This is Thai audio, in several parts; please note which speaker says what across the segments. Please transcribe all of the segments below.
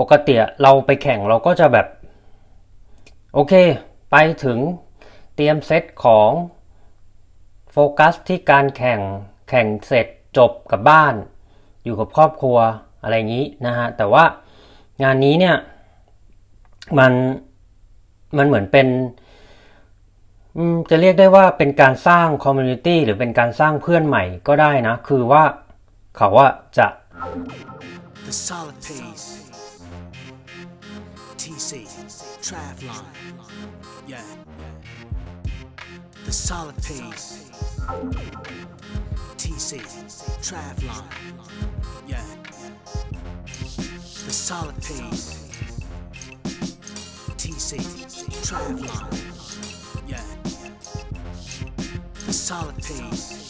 Speaker 1: ปกติเราไปแข่งเราก็จะแบบ โอเค ไปถึงเตรียมเซตของโฟกัสที่การแข่งแข่งเสร็จจบกลับบ้าน อยู่กับครอบครัวอะไรอย่างนี้นะฮะ แต่ว่างานนี้เนี่ย มันมันเหมือนเป็นจะเรียกได้ว่าเป็นการสร้าง community หรือเป็นการสร้างเพื่อนใหม่ก็ได้นะ คือว่าเขาว่าจะ The solid pace TC Travlon Yeah. The solid pace TC Travlon Yeah. The solid pace TC Travlon Yeah. The solid pace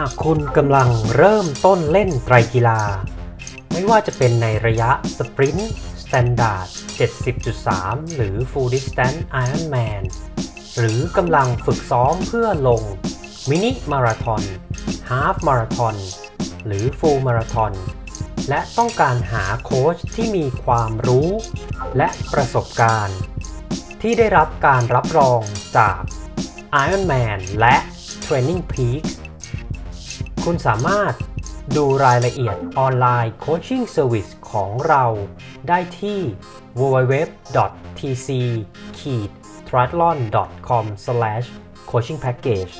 Speaker 1: หากคุณกำลังเริ่มต้นเล่นไตรกีฬา ไม่ว่าจะเป็นในระยะ sprint standard 70.3 หรือ Full Distance Ironman หรือกำลังฝึกซ้อมเพื่อลงมินิมาราธอน half marathon หรือ full marathon และต้องการหาโค้ชที่มีความรู้ และประสบการณ์ ที่ได้รับการรับรองจาก Ironman และ Training Peaks คุณสามารถดูรายละเอียด online coaching service ของเราได้ที่ www.tc-triathlon.com/coachingpackage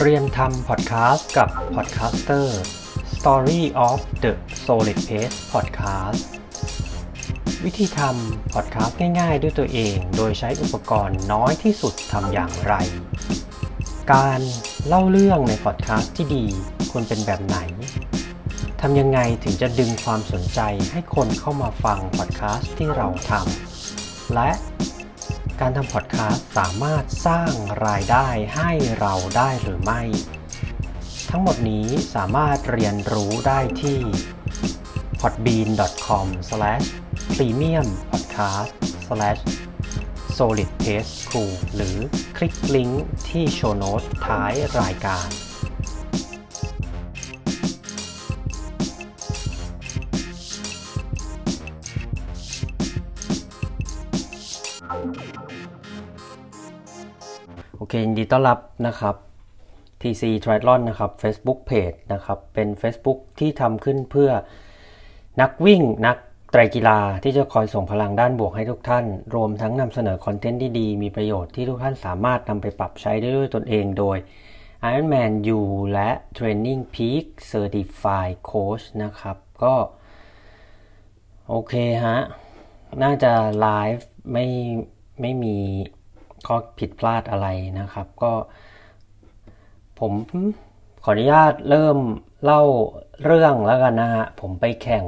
Speaker 1: เรียนทำพอดแคสต์กับ podcaster Story of the Solid Pace Podcast วิธีทำพอดแคสต์ง่ายๆ ด้วยตัวเอง โดยใช้อุปกรณ์น้อยที่สุดทำอย่างไร การเล่าเรื่องในพอดแคสต์ที่ดีควรเป็นแบบไหนทำยังไงถึงจะดึงความสนใจให้คนเข้ามาฟังพอดแคสต์ที่เราทำและการทำพอดแคสต์สามารถสร้างรายได้ให้เราได้หรือไม่ ทั้งหมดนี้สามารถเรียนรู้ได้ที่ podbean.com premium podcast solid pace school หรือคลิกลิงก์ที่โชว์โน้ตท้ายรายการโอเคยินดีต้อนรับนะครับ TC Triathlon นะครับ Facebook Page นะครับ เป็น Facebook ที่ทำขึ้นเพื่อนักวิ่งนัก ไตรกีฬาที่จะคอยส่งพลังด้านบวกให้ทุกท่าน รวมทั้งนำเสนอคอนเทนต์ที่ดีมีประโยชน์ที่ทุกท่านสามารถนำไปปรับใช้ได้ด้วยตนเองโดย Ironman U และ Training Peak Certified Coach นะครับ ก็ โอเคฮะ น่าจะไลฟ์ไม่ไม่มีข้อผิดพลาดอะไรนะครับ ก็ผมขออนุญาตเริ่มเล่าเรื่องแล้วกันนะฮะ ผมไปแข่ง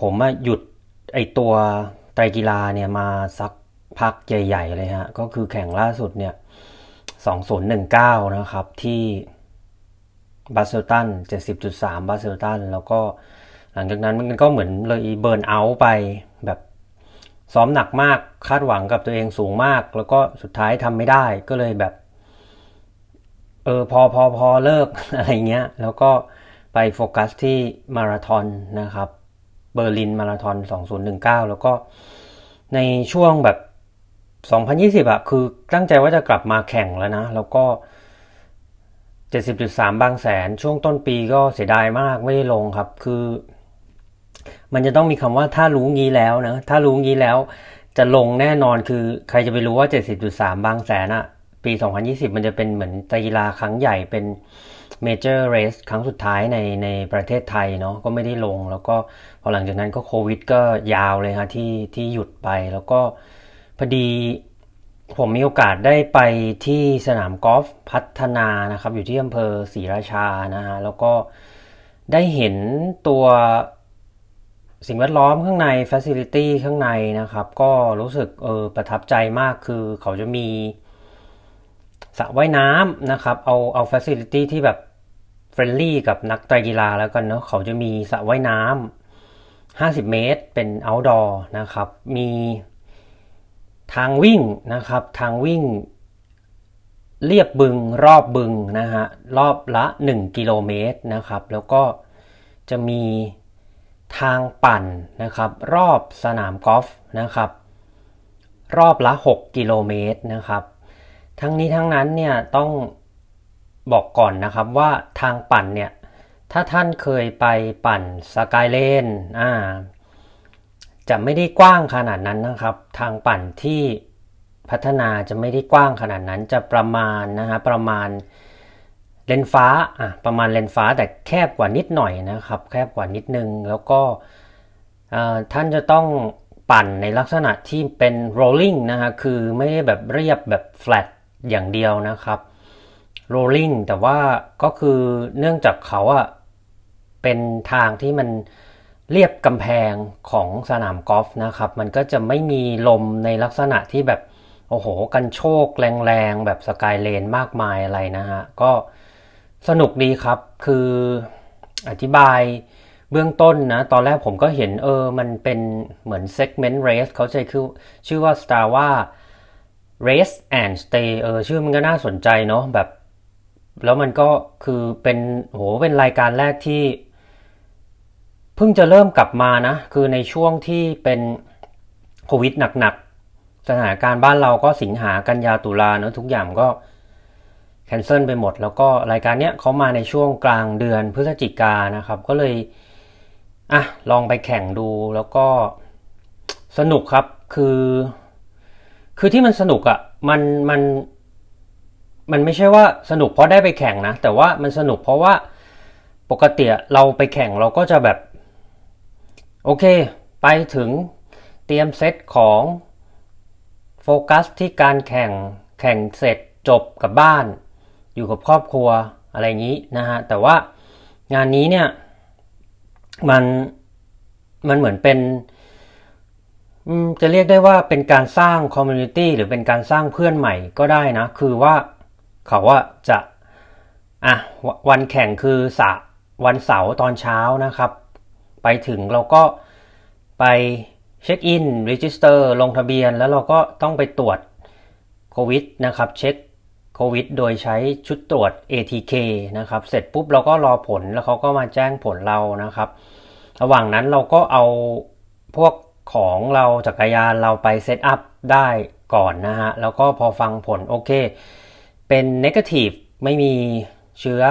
Speaker 1: ผมหยุดไอตัวไตรกีฬาเนี่ยมาสักพักใหญ่ ๆ เลยฮะ ก็คือแข่งล่าสุดเนี่ย 2019 นะครับ ที่บาร์เซลตัน 70.3 บาร์เซลตัน แล้วก็หลังจากนั้นมันก็เหมือนเลยเบิร์นเอาท์ไปแบบซ้อมหนักมากคาดหวังกับตัวเองสูงมาก แล้วก็สุดท้ายทำไม่ได้ก็เลยแบบ เออพอพอพอเลิกอะไรเงี้ย แล้วก็ไปโฟกัสที่มาราธอนนะครับ เบอร์ลินมาราธอน 2019 แล้วก็ในช่วงแบบ 2020อะคือตั้งใจว่าจะกลับมาแข่งแล้วนะ แล้วก็ 70.3 บางแสนช่วงต้นปีก็เสียดายมากไม่ได้ลงครับ คือ มันจะต้องมีคำว่าถ้ารู้งี้แล้วนะ ถ้ารู้งี้แล้วจะลงแน่นอนคือใครจะไปรู้ว่า 70.3 บางแสนอะปี 2020 มันจะเป็นเหมือนกีฬาครั้งใหญ่เป็น เมเจอร์เรสครั้งสุดท้ายในในประเทศไทยเนาะก็ไม่ได้ลง แล้วก็พอหลังจากนั้นก็โควิดก็ยาวเลยฮะที่ที่หยุดไปแล้วก็พอดีผมมีโอกาสได้ไปที่สนามกอล์ฟพัฒนานะครับ อยู่ที่อำเภอศรีราชานะฮะแล้วก็ได้เห็นตัวสิ่งแวดล้อมข้างในฟ a ซิลิตี้ข้างในนะครับ ก็รู้สึกเออประทับใจมากคือเขาจะมีสระว่ายน้ำนะครับ เอาเอาฟ a ซิลิตี้ที่แบบ เฟรนลี่กับนักไตรกีฬาแล้วกันเนาะเขาจะมีสระว่ายน้ำ50 เมตรเป็น outdoor นะครับ มีทางวิ่งนะครับ ทางวิ่งเรียบบึงรอบบึงนะฮะรอบละ 1 กิโลเมตรนะครับ แล้วก็จะมีทางปั่นนะครับ รอบสนามกอล์ฟนะครับ รอบละ 6 กิโลเมตรนะครับ ทั้งนี้ทั้งนั้นเนี่ยต้อง บอกก่อนนะครับว่าทางปั่นเนี่ย ถ้าท่านเคยไปปั่นสกายเลนอ่าจะไม่ได้กว้างขนาดนั้นนะครับ ทางปั่นที่พัฒนาจะไม่ได้กว้างขนาดนั้นจะประมาณนะฮะประมาณเลนฟ้าอะประมาณเลนฟ้าแต่แคบกว่านิดหน่อยนะครับ แคบกว่านิดนึงแล้วก็ท่านจะต้องปั่นในลักษณะที่เป็น rolling นะฮะคือไม่ได้แบบเรียบแบบ flat อย่างเดียวนะครับ rolling แต่ว่าก็คือเนื่องจากเขาอะเป็นทางที่มันเรียบกำแพงของสนามกอล์ฟนะครับ มันก็จะไม่มีลมในลักษณะที่แบบโอ้โห กันโชกแรงๆ แบบสกายเลนมากมายอะไรนะฮะ ก็สนุกดีครับ คืออธิบายเบื้องต้นนะ ตอนแรกผมก็เห็นเออ มันเป็นเหมือน segment race เขาใช้คือชื่อว่า Star ว่า race and stay เออ ชื่อมันก็น่าสนใจเนาะแบบ แล้วมันก็คือเป็นโหเป็นรายการแรกที่ เพิ่งจะเริ่มกลับมานะ คือในช่วงที่เป็นโควิดหนักๆสถานการณ์บ้านเราก็สิงหากันยาตุลาเนาะทุกอย่างก็แคนเซิลไปหมด แล้วก็รายการเนี้ยเขามาในช่วงกลางเดือนพฤศจิกานะครับ ก็เลยอะลองไปแข่งดูแล้วก็สนุกครับคือ คือที่มันสนุกอะ่ะมันมัน มันไม่ใช่ว่าสนุกเพราะได้ไปแข่งนะ แต่ว่ามันสนุกเพราะว่าปกติเราไปแข่งเราก็จะแบบ โอเค ไปถึงเตรียมเซตของโฟกัสที่การแข่งแข่งเสร็จจบกับบ้าน อยู่กับครอบครัวอะไรอย่างนี้นะฮะ แต่ว่างานนี้เนี่ยมันมันเหมือนเป็นจะเรียกได้ว่าเป็นการสร้าง community หรือเป็นการสร้างเพื่อนใหม่ก็ได้นะ คือว่า เขาว่าจะอะวันแข่งคือสะวันเสาร์ตอนเช้านะครับ ไปถึงเราก็ไปเช็คอิน register ลงทะเบียน แล้วเราก็ต้องไปตรวจโควิดนะครับ เช็คโควิด โดยใช้ชุดตรวจ ATK นะครับ เสร็จปุ๊บเราก็รอผลแล้วเขาก็มาแจ้งผลเรานะครับ ระหว่างนั้นเราก็เอาพวกของเราจักรยานเราไปเซตอัพได้ก่อนนะฮะ แล้วก็พอฟังผลโอเค เป็นเนกาทีฟไม่มีเชื้อ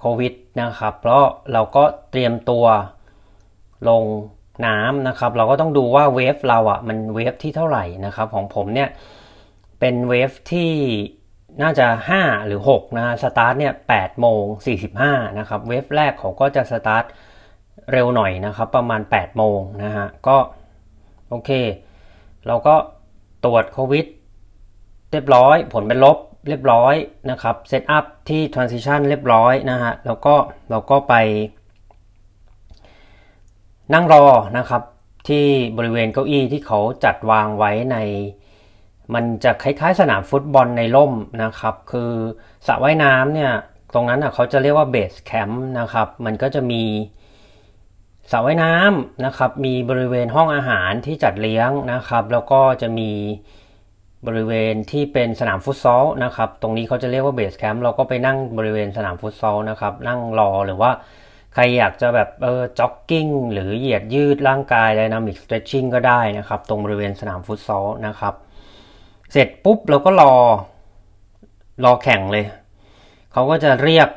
Speaker 1: โควิดนะครับ เพราะเราก็เตรียมตัวลงน้ำนะครับ เราก็ต้องดูว่าเวฟเราอะ่ะมันเวฟที่เท่าไหร่นะครับ ของผมเนี่ยเป็นเวฟที่น่าจะ 5 หรือ6นะสตาร์ทเนี่ย8โมง45นะครับ เวฟแรกเขาก็จะสตาร์ทเร็วหน่อยนะครับ ประมาณ8โมงนะฮะก็โอเค เราก็ตรวจโควิดเรียบร้อยผลเป็นลบ เรียบร้อยนะครับเซตอัพที่ transition เรียบร้อยนะฮะแล้วก็เราก็ไป นั่งรอนะครับที่บริเวณเก้าอี้ที่เขาจัดวางไว้ใน มันจะคล้ายๆสนามฟุตบอลในร่มนะครับ คือสระว่ายน้ำเนี่ยตรงนั้นเขาจะเรียกว่า base camp นะครับมันก็จะมีสระว่ายน้ำนะครับ มีบริเวณห้องอาหารที่จัดเลี้ยงนะครับ แล้วก็จะมี บริเวณที่เป็นสนามฟุตซอลนะครับ ตรงนี้เขาจะเรียกว่า base camp เราก็ไปนั่งบริเวณสนามฟุตซอลนะครับ นั่งรอหรือว่าใครอยากจะแบบเออจ็อกกิ้งหรือเหยียดยืดร่างกาย dynamic stretching ก็ได้นะครับ ตรงบริเวณสนามฟุตซอลนะครับ เสร็จปุ๊บเราก็รอรอแข่งเลย เขาก็จะเรียก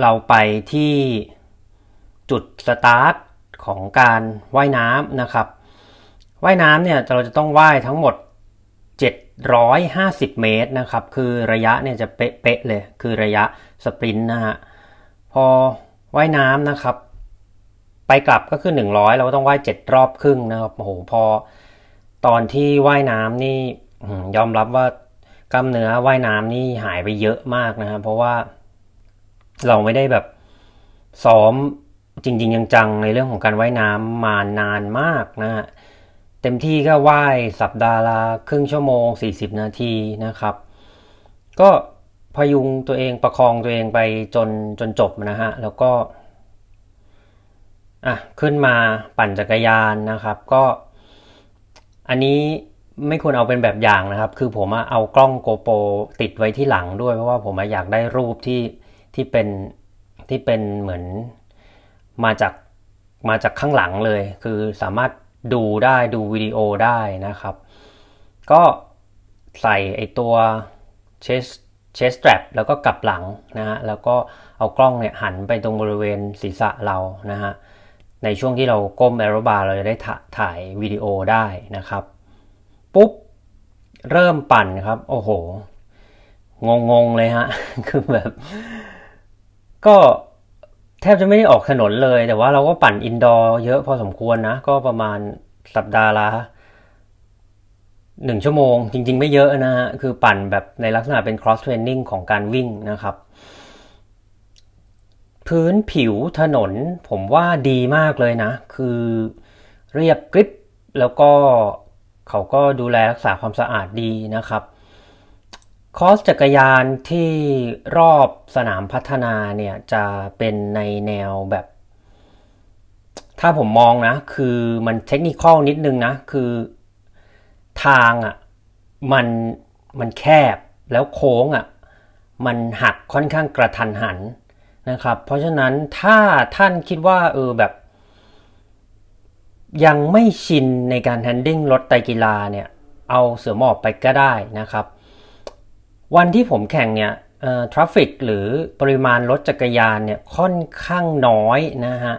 Speaker 1: เราไปที่จุดสตาร์ทของการว่ายน้ำนะครับ ว่ายน้ำเนี่ยเราจะต้องว่ายทั้งหมด 750 เมตรนะครับ คือระยะเนี่ยจะเป๊ะเลย คือระยะสปรินต์นะฮะ พอว่ายน้ำนะครับ ไปกลับก็คือหนึ่งร้อยเราก็ต้องว่ายเจ็ดรอบครึ่งนะครับ โอ้โห พอตอนที่ว่ายน้ำนี่ยอมรับว่ากล้ามเนื้อว่ายน้ำนี่หายไปเยอะมากนะครับเพราะว่าเราไม่ได้แบบซ้อมจริงๆจังๆในเรื่องของการว่ายน้ำมานานมากนะฮะ เต็มที่ก็ว่ายสัปดาห์ละครึ่งชั่วโมง 40 นาทีนะครับ ก็พยุงตัวเองประคองตัวเองไปจนจนจบนะฮะ แล้วก็อะขึ้นมาปั่นจักรยานนะครับ ก็อันนี้ไม่ควรเอาเป็นแบบอย่างนะครับ คือผมเอากล้องโกโปรติดไว้ที่หลังด้วย เพราะว่าผมอยากได้รูปที่ที่เป็นที่เป็นเหมือนมาจากมาจากข้างหลังเลย คือสามารถ ดูได้ดูวิดีโอได้นะครับ ก็ใส่ไอตัวเชสเชสแตรปแล้วก็กลับหลังนะฮะแล้วก็เอากล้องเนี่ยหันไปตรงบริเวณศีรษะเรานะฮะในช่วงที่เราก้มแอโรบาร์เราจะได้ถ่ายวิดีโอได้นะครับ ปุ๊บ เริ่มปั่นครับ โอ้โห งงๆเลยฮะ คือแบบ ก็ แทบจะไม่ได้ออกถนนเลย แต่ว่าเราก็ปั่นอินดอร์เยอะพอสมควรนะ ก็ประมาณสัปดาห์ละหนึ่งชั่วโมง จริง ๆ ไม่เยอะนะฮะ คือปั่นแบบในลักษณะเป็น cross training ของการวิ่งนะครับ พื้นผิวถนนผมว่าดีมากเลยนะ คือเรียบกริบแล้วก็เขาก็ดูแลรักษาความสะอาดดีนะครับ คอสจักรยานที่รอบสนามพัฒนาเนี่ยจะเป็นในแนวแบบ ถ้าผมมองนะ คือมันเทคนิคอลนิดนึงนะ คือทางอะ่ะมันมันแคบแล้วโค้งอะ่ะมันหักค่อนข้างกระทันหันนะครับ เพราะฉะนั้นถ้าท่านคิดว่าเออแบบ ยังไม่ชินในการแฮนดิ้งรถไตกีฬาเนี่ย เอาเสือหมอบไปก็ได้นะครับ วันที่ผมแข่งเนี่ย traffic หรือปริมาณรถจักรยานเนี่ยค่อนข้างน้อยนะฮะ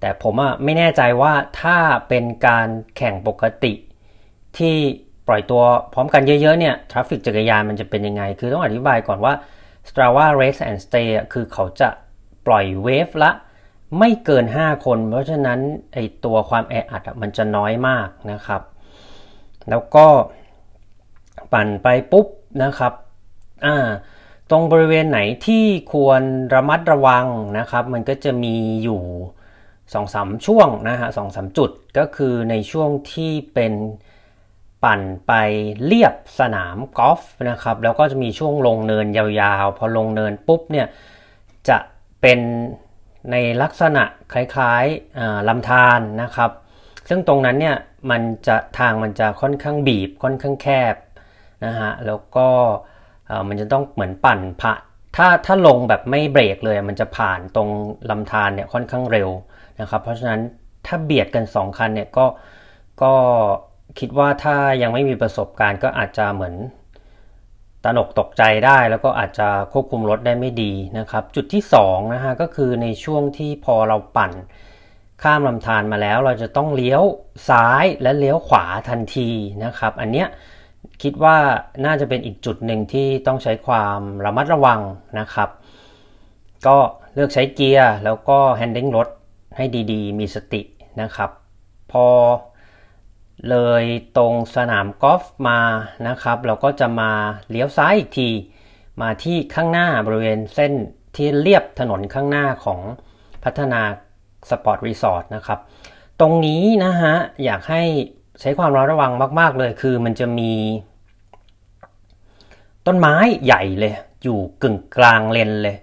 Speaker 1: แต่ผมอะไม่แน่ใจว่าถ้าเป็นการแข่งปกติที่ปล่อยตัวพร้อมกันเยอะๆเนี่ย traffic จักรยานมันจะเป็นยังไง คือต้องอธิบายก่อนว่า Strava Race and Stay คือเขาจะปล่อย wave ละไม่เกิน 5 คน เพราะฉะนั้นไอตัวความแออัดมันจะน้อยมากนะครับ แล้วก็ปั่นไปปุ๊บนะครับ อ่าตรงบริเวณไหนที่ควรระมัดระวังนะครับ มันก็จะมีอยู่สองสามช่วงนะฮะสองสามจุดก็คือในช่วงที่เป็นปั่นไปเรียบสนามกอล์ฟนะครับ แล้วก็จะมีช่วงลงเนินยาวๆ พอลงเนินปุ๊บเนี่ยจะเป็นในลักษณะคล้ายๆลำธารนะครับ ซึ่งตรงนั้นเนี่ยมันจะทางมันจะค่อนข้างบีบค่อนข้างแคบนะฮะแล้วก็ มันจะต้องเหมือนปั่นผ่าถ้าถ้าลงแบบไม่เบรกเลยมันจะผ่านตรงลำธารเนี่ยค่อนข้างเร็วนะครับ เพราะฉะนั้นถ้าเบียดกัน 2 คันเนี่ยก็ก็คิดว่าถ้ายังไม่มีประสบการณ์ก็อาจจะเหมือนตนกตกใจได้ แล้วก็อาจจะควบคุมรถได้ไม่ดีนะครับ จุดที่2นะฮะก็คือในช่วงที่พอเราปั่นข้ามลำธารมาแล้ว เราจะต้องเลี้ยวซ้ายและเลี้ยวขวาทันทีนะครับ อันเนี้ย คิดว่าน่าจะเป็นอีกจุดหนึ่งที่ต้องใช้ความระมัดระวังนะครับ ก็เลือกใช้เกียร์แล้วก็ handling รถให้ดีๆ มีสตินะครับ พอเลยตรงสนามกอล์ฟมานะครับ เราก็จะมาเลี้ยวซ้ายอีกที มาที่ข้างหน้าบริเวณเส้นที่เลียบถนนข้างหน้าของพัฒนาสปอร์ตรีสอร์ทนะครับ ตรงนี้นะฮะ อยากให้ ใช้ความระมัดระวังมาก ๆ เลยคือมันจะมี ต้นไม้ใหญ่เลย อยู่กึ่งกลางเลนเลย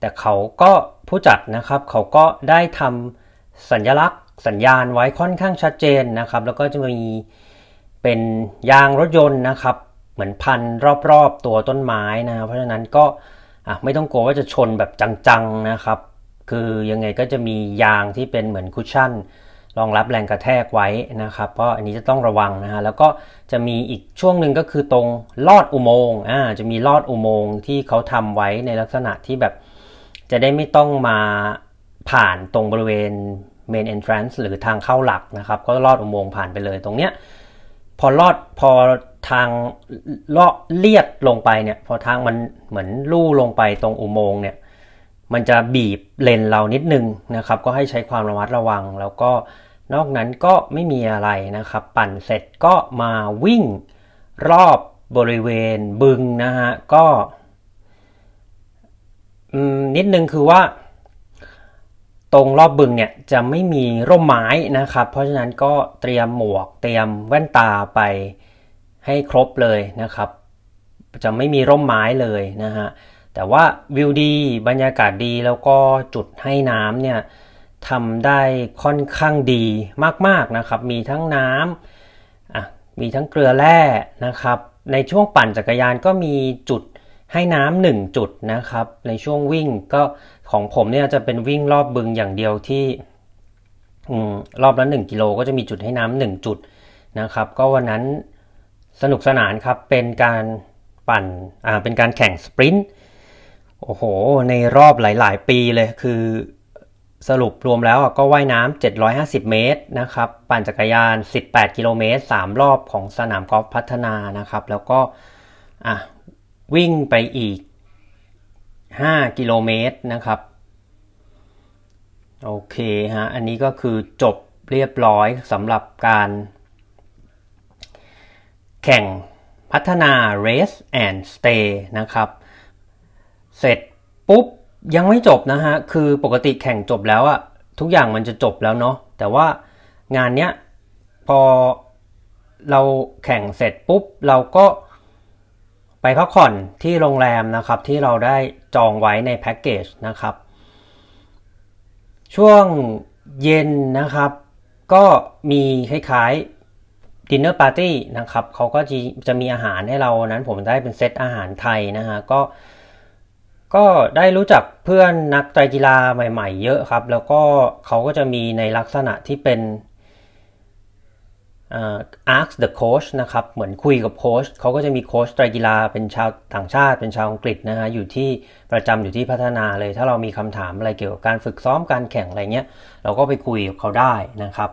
Speaker 1: แต่เขาก็ผู้จัดนะครับ เขาก็ได้ทำสัญลักษณ์สัญญาณไว้ค่อนข้างชัดเจนนะครับ แล้วก็จะมีเป็นยางรถยนต์นะครับ เหมือนพันรอบๆตัวต้นไม้นะ เพราะฉะนั้นก็ไม่ต้องกลัวว่าจะชนแบบจังๆนะครับ คือยังไงก็จะมียางที่เป็นเหมือน cushion รองรับแรงกระแทกไว้นะครับเพราะอันนี้จะต้องระวังนะฮะแล้วก็จะมีอีกช่วงหนึ่งก็คือตรงลอดอุโมงค์อ่าจะมีลอดอุโมงค์ที่เขาทำไว้ในลักษณะที่แบบจะได้ไม่ต้องมาผ่านตรงบริเวณ main entrance หรือทางเข้าหลักนะครับ ก็ลอดอุโมงค์ผ่านไปเลยตรงเนี้ยพอลอดพอทางเลาะเลียดลงไปเนี่ยพอทางมันเหมือนลู่ลงไปตรงอุโมงค์เนี่ยมันจะบีบเลนเรานิดนึงนะครับ ก็ให้ใช้ความระมัดระวัง แล้วก็ นอกนั้นก็ไม่มีอะไรนะครับ ปั่นเสร็จก็มาวิ่งรอบบริเวณบึงนะฮะ ก็นิดนึงคือว่า ตรงรอบบึงเนี่ยจะไม่มีร่มไม้นะครับ เพราะฉะนั้นก็เตรียมหมวกเตรียมแว่นตาไปให้ครบเลยนะครับ จะไม่มีร่มไม้เลยนะฮะแต่ว่าวิวดีบรรยากาศดีแล้วก็จุดให้น้ำเนี่ย ทำได้ค่อนข้างดีมากๆนะครับ มีทั้งน้ำอะมีทั้งเกลือแร่นะครับ ในช่วงปั่นจักรยานก็มีจุดให้น้ำหนึ่งจุดนะครับ ในช่วงวิ่งก็ของผมเนี่ยจะเป็นวิ่งรอบบึงอย่างเดียวที่รอบละหนึ่งกิโลก็จะมีจุดให้น้ำหนึ่งจุดนะครับ ก็วันนั้นสนุกสนานครับเป็นการปั่นอ่าเป็นการแข่งสปรินต์โอ้โห ในรอบหลาย ๆ ปีเลยคือ สรุปรวมแล้วก็ว่ายน้ำ 750 เมตรนะครับ ปั่นจักรยาน 18 กิโลเมตร 3 รอบของสนามกอล์ฟพัฒนานะครับ แล้วก็อะวิ่งไปอีก 5 กิโลเมตรนะครับ โอเคฮะ อันนี้ก็คือจบเรียบร้อยสำหรับการ แข่งพัฒนา race and stay นะครับ เสร็จปุ๊บ ยังไม่จบนะฮะ คือปกติแข่งจบแล้วอะทุกอย่างมันจะจบแล้วเนาะ แต่ว่างานเนี้ยพอเราแข่งเสร็จปุ๊บ เราก็ไปพักผ่อนที่โรงแรมนะครับ ที่เราได้จองไว้ในแพ็กเกจนะครับ ช่วงเย็นนะครับ ก็มีคล้ายๆ dinner party นะครับเขาก็จะจะมีอาหารให้เรานั้นผมได้เป็นเซตอาหารไทยนะฮะก็ ก็ได้รู้จักเพื่อนนักไตรกีฬาใหม่ ๆ เยอะครับ แล้วก็เขาก็จะมีในลักษณะที่เป็น ask the coach นะครับ เหมือนคุยกับโค้ชเขาก็จะมีโค้ชไตรกีฬาเป็นชาวต่างชาติ เป็นชาวอังกฤษนะฮะ อยู่ที่ประจำอยู่ที่พัฒนาเลย ถ้าเรามีคำถามอะไรเกี่ยวกับการฝึกซ้อมการแข่งอะไรเงี้ย เราก็ไปคุยกับเขาได้นะครับ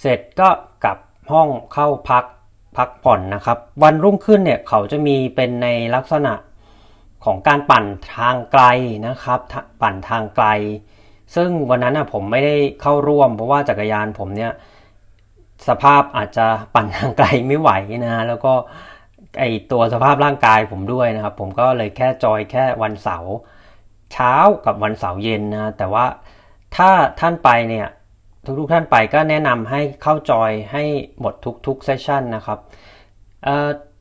Speaker 1: เสร็จก็กลับห้องเข้าพักพักผ่อนนะครับ วันรุ่งขึ้นเนี่ยเขาจะมีเป็นในลักษณะ ของการปั่นทางไกลนะครับ ปั่นทางไกล ซึ่งวันนั้นนะผมไม่ได้เข้าร่วม เพราะว่าจักรยานผมเนี่ยสภาพอาจจะปั่นทางไกลไม่ไหวนะ แล้วก็ไอตัวสภาพร่างกายผมด้วยนะครับ ผมก็เลยแค่จอยแค่วันเสาร์เช้ากับวันเสาร์เย็นนะ แต่ว่าถ้าท่านไปเนี่ยทุกๆท่านไปก็แนะนำให้เข้าจอยให้หมดทุกๆเซสชันนะครับ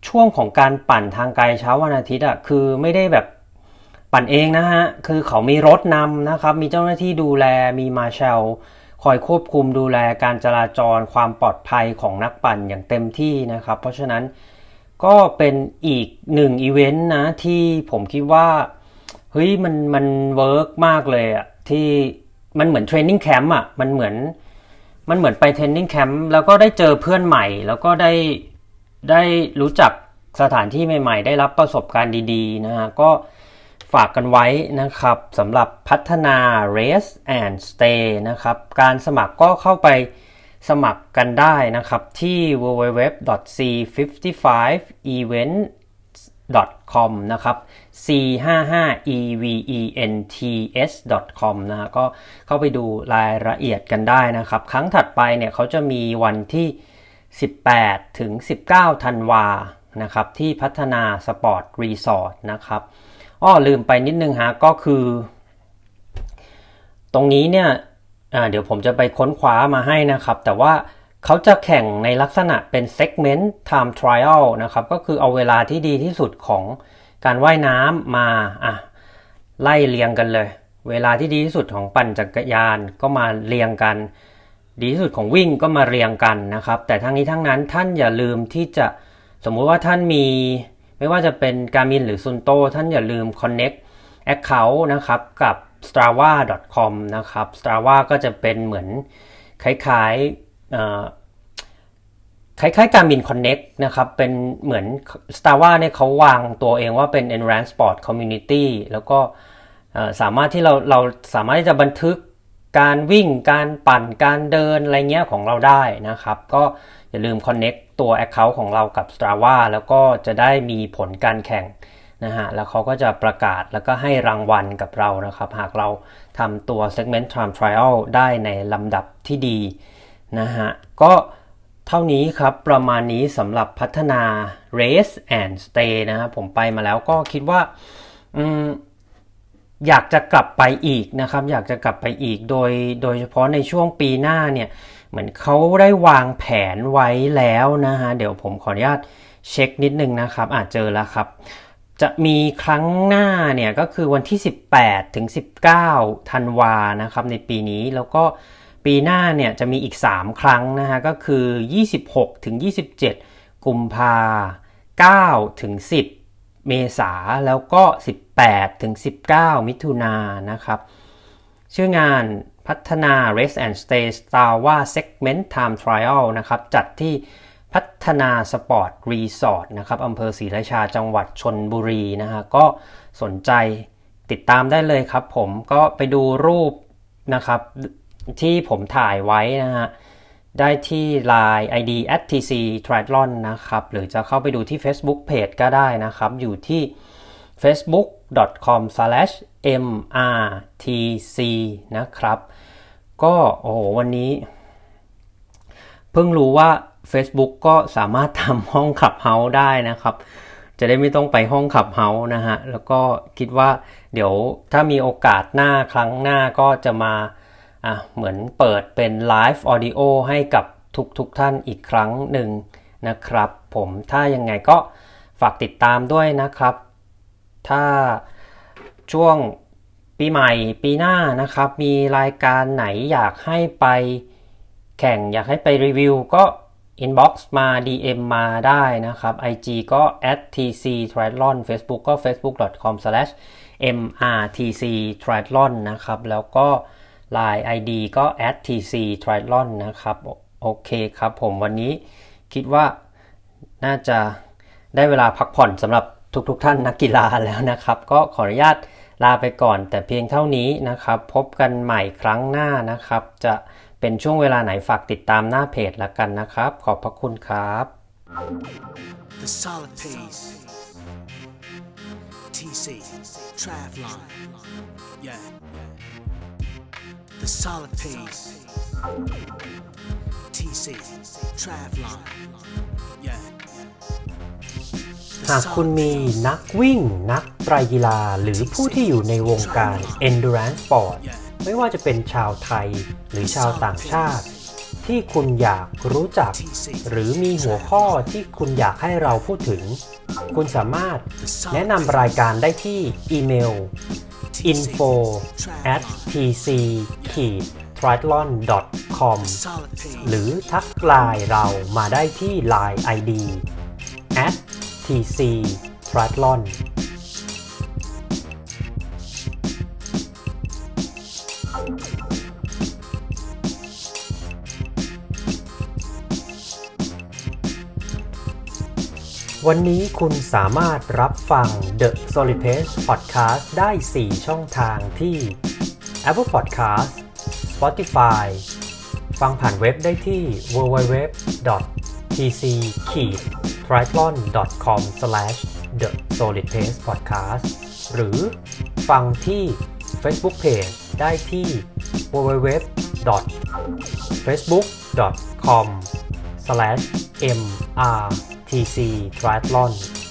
Speaker 1: ช่วงของการปั่นทางไกลเช้าวันอาทิตย์อะคือไม่ได้แบบปั่นเองนะฮะ คือเขามีรถนำนะครับ มีเจ้าหน้าที่ดูแลมีมาเชลคอยควบคุมดูแลการจราจรความปลอดภัยของนักปั่นอย่างเต็มที่นะครับ เพราะฉะนั้นก็เป็นอีกหนึ่งอีเวนต์นะ ที่ผมคิดว่าเฮ้ยมันมัน work มากเลยอะที่มันเหมือน training camp อะมันเหมือนมันเหมือนไป training camp แล้วก็ได้เจอเพื่อนใหม่ แล้วก็ได้ ได้รู้จักสถานที่ใหม่ๆ ได้รับประสบการณ์ดีๆนะฮะก็ฝากกันไว้นะครับสำหรับพัฒนา Race and Stay นะครับการสมัครก็เข้าไปสมัครกันได้นะครับที่ www.c55events.com นะครับ c55events.com นะฮะก็เข้าไปดูรายละเอียดกันได้นะครับ ครั้งถัดไปเนี่ยเขาจะมีวันที่ 18 ถึง 19 ธันวานะครับที่พัฒนาสปอร์ตรีสอร์ทนะครับอ้อลืมไปนิดนึงฮะก็คือ ตรงนี้เนี่ยเดี๋ยวผมจะไปค้นคว้ามาให้นะครับ แต่ว่าเขาจะแข่งในลักษณะเป็น segment time trial นะครับ ก็คือเอาเวลาที่ดีที่สุดของการว่ายน้ำมาอะไล่เรียงกันเลย เวลาที่ดีที่สุดของปั่นจักรยานก็มาเรียงกัน ดีที่สุดของวิ่งก็มาเรียงกันนะครับ แต่ทั้งนี้ทั้งนั้นท่านอย่าลืมที่จะสมมุติว่าท่านมี ไม่ว่าจะเป็นการมินหรือซุนโตท่านอย่าลืม connect account นะครับกับ strava.com นะครับ strava ก็จะเป็นเหมือนคล้ายๆคล้ายๆการบิน Connect นะครับเป็นเหมือน Strava เนี่ยเขาวางตัวเองว่าเป็น Enrance Sport Community แล้วก็สามารถที่เราเราสามารถที่จะบันทึก การวิ่งการปั่นการเดินอะไรเงี้ยของเราได้นะครับ ก็อย่าลืม connect ตัว Account ของเรากับ Strava แล้วก็จะได้มีผลการแข่งนะฮะแล้วเขาก็จะประกาศแล้วก็ให้รางวัลกับเรานะครับ หากเราทำตัว segment time trial ได้ในลำดับที่ดีนะฮะก็เท่านี้ครับประมาณนี้สำหรับพัฒนา race and stay นะครับผมไปมาแล้วก็คิดว่า อยากจะกลับไปอีกนะครับ อยากจะกลับไปอีกโดยโดยเฉพาะในช่วงปีหน้าเนี่ยเหมือนเขาได้วางแผนไว้แล้วนะฮะเดี๋ยวผมขออนุญาตเช็คนิดนึงนะครับอาจเจอแล้วครับ จะมีครั้งหน้าเนี่ยก็คือวันที่ 18 ถึง 19 ธันวานะครับในปีนี้แล้วก็ปีหน้าเนี่ยจะมีอีก 3 ครั้งนะฮะก็คือ 26 ถึง 27 กุมภา9ถึง 10 เมษาแล้วก็ 18 ถึง 19 มิถุนายนนะครับ ชื่องานพัฒนา Race and Stay Strava Segment Time Trial นะครับ จัดที่พัฒนาสปอร์ตรีสอร์ทนะครับอำเภอศรีราชาจังหวัดชนบุรีนะฮะก็สนใจติดตามได้เลยครับผมก็ไปดูรูปนะครับที่ผมถ่ายไว้นะฮะ ได้ที่ Line ID @tc triathlon นะครับ หรือจะเข้าไปดูที่ Facebook Page ก็ได้นะครับ อยู่ที่ facebook.com/mrtc นะครับ ก็โอ้โหวันนี้ เพิ่งรู้ว่า Facebook ก็สามารถทำห้องขับเฮาได้นะครับ จะได้ไม่ต้องไปห้องขับเฮานะฮะ แล้วก็คิดว่าเดี๋ยวถ้ามีโอกาสหน้าครั้งหน้าก็จะมา อะเหมือนเปิดเป็นไลฟ์ออดิโอให้กับทุกๆทท่านอีกครั้งหนึ่งนะครับ ผมถ้ายังไงก็ฝากติดตามด้วยนะครับ ถ้าช่วงปีใหม่ปีหน้านะครับ มีรายการไหนอยากให้ไปแข่งอยากให้ไปรีวิวก็ inbox มา DM มาได้นะครับ IG ก็ @tc triathlon Facebook ก็ facebook.com/mrtc triathlon นะครับ แล้วก็ Line ID ก็ @tc triathlon นะครับ โอเคครับผมวันนี้คิดว่าน่าจะได้เวลาพักผ่อนสำหรับทุกๆทท่านนักกีฬาแล้วนะครับ ก็ขออนุญาตลาไปก่อนแต่เพียงเท่านี้นะครับ พบกันใหม่ครั้งหน้านะครับ จะเป็นช่วงเวลาไหนฝากติดตามหน้าเพจละกันนะครับ ขอบพระคุณครับ
Speaker 2: The solid pace. TC, Travlon. Yeah. The solid pace. TC, Travlon. Yeah.
Speaker 1: หากคุณมีนักวิ่ง นักไตรกีฬา หรือผู้ที่อยู่ในวงการ endurance sport ไม่ว่าจะเป็นชาวไทยหรือชาวต่างชาติ ที่คุณอยากรู้จัก หรือมีหัวข้อที่คุณอยากให้เราพูดถึง คุณสามารถแนะนำรายการได้ที่อีเมล info at pc triathlon com หรือทักไลน์เรามาได้ที่ Line ID at tc triathlon วันนี้คุณสามารถรับฟัง The Solid Pace Podcast ได้ 4 ช่องทางที่ Apple Podcast Spotify ฟังผ่านเว็บได้ที่ www tc triathlon com the solid pace podcast หรือฟังที่ Facebook Page ได้ที่ www.facebook.com/mr TC triathlon「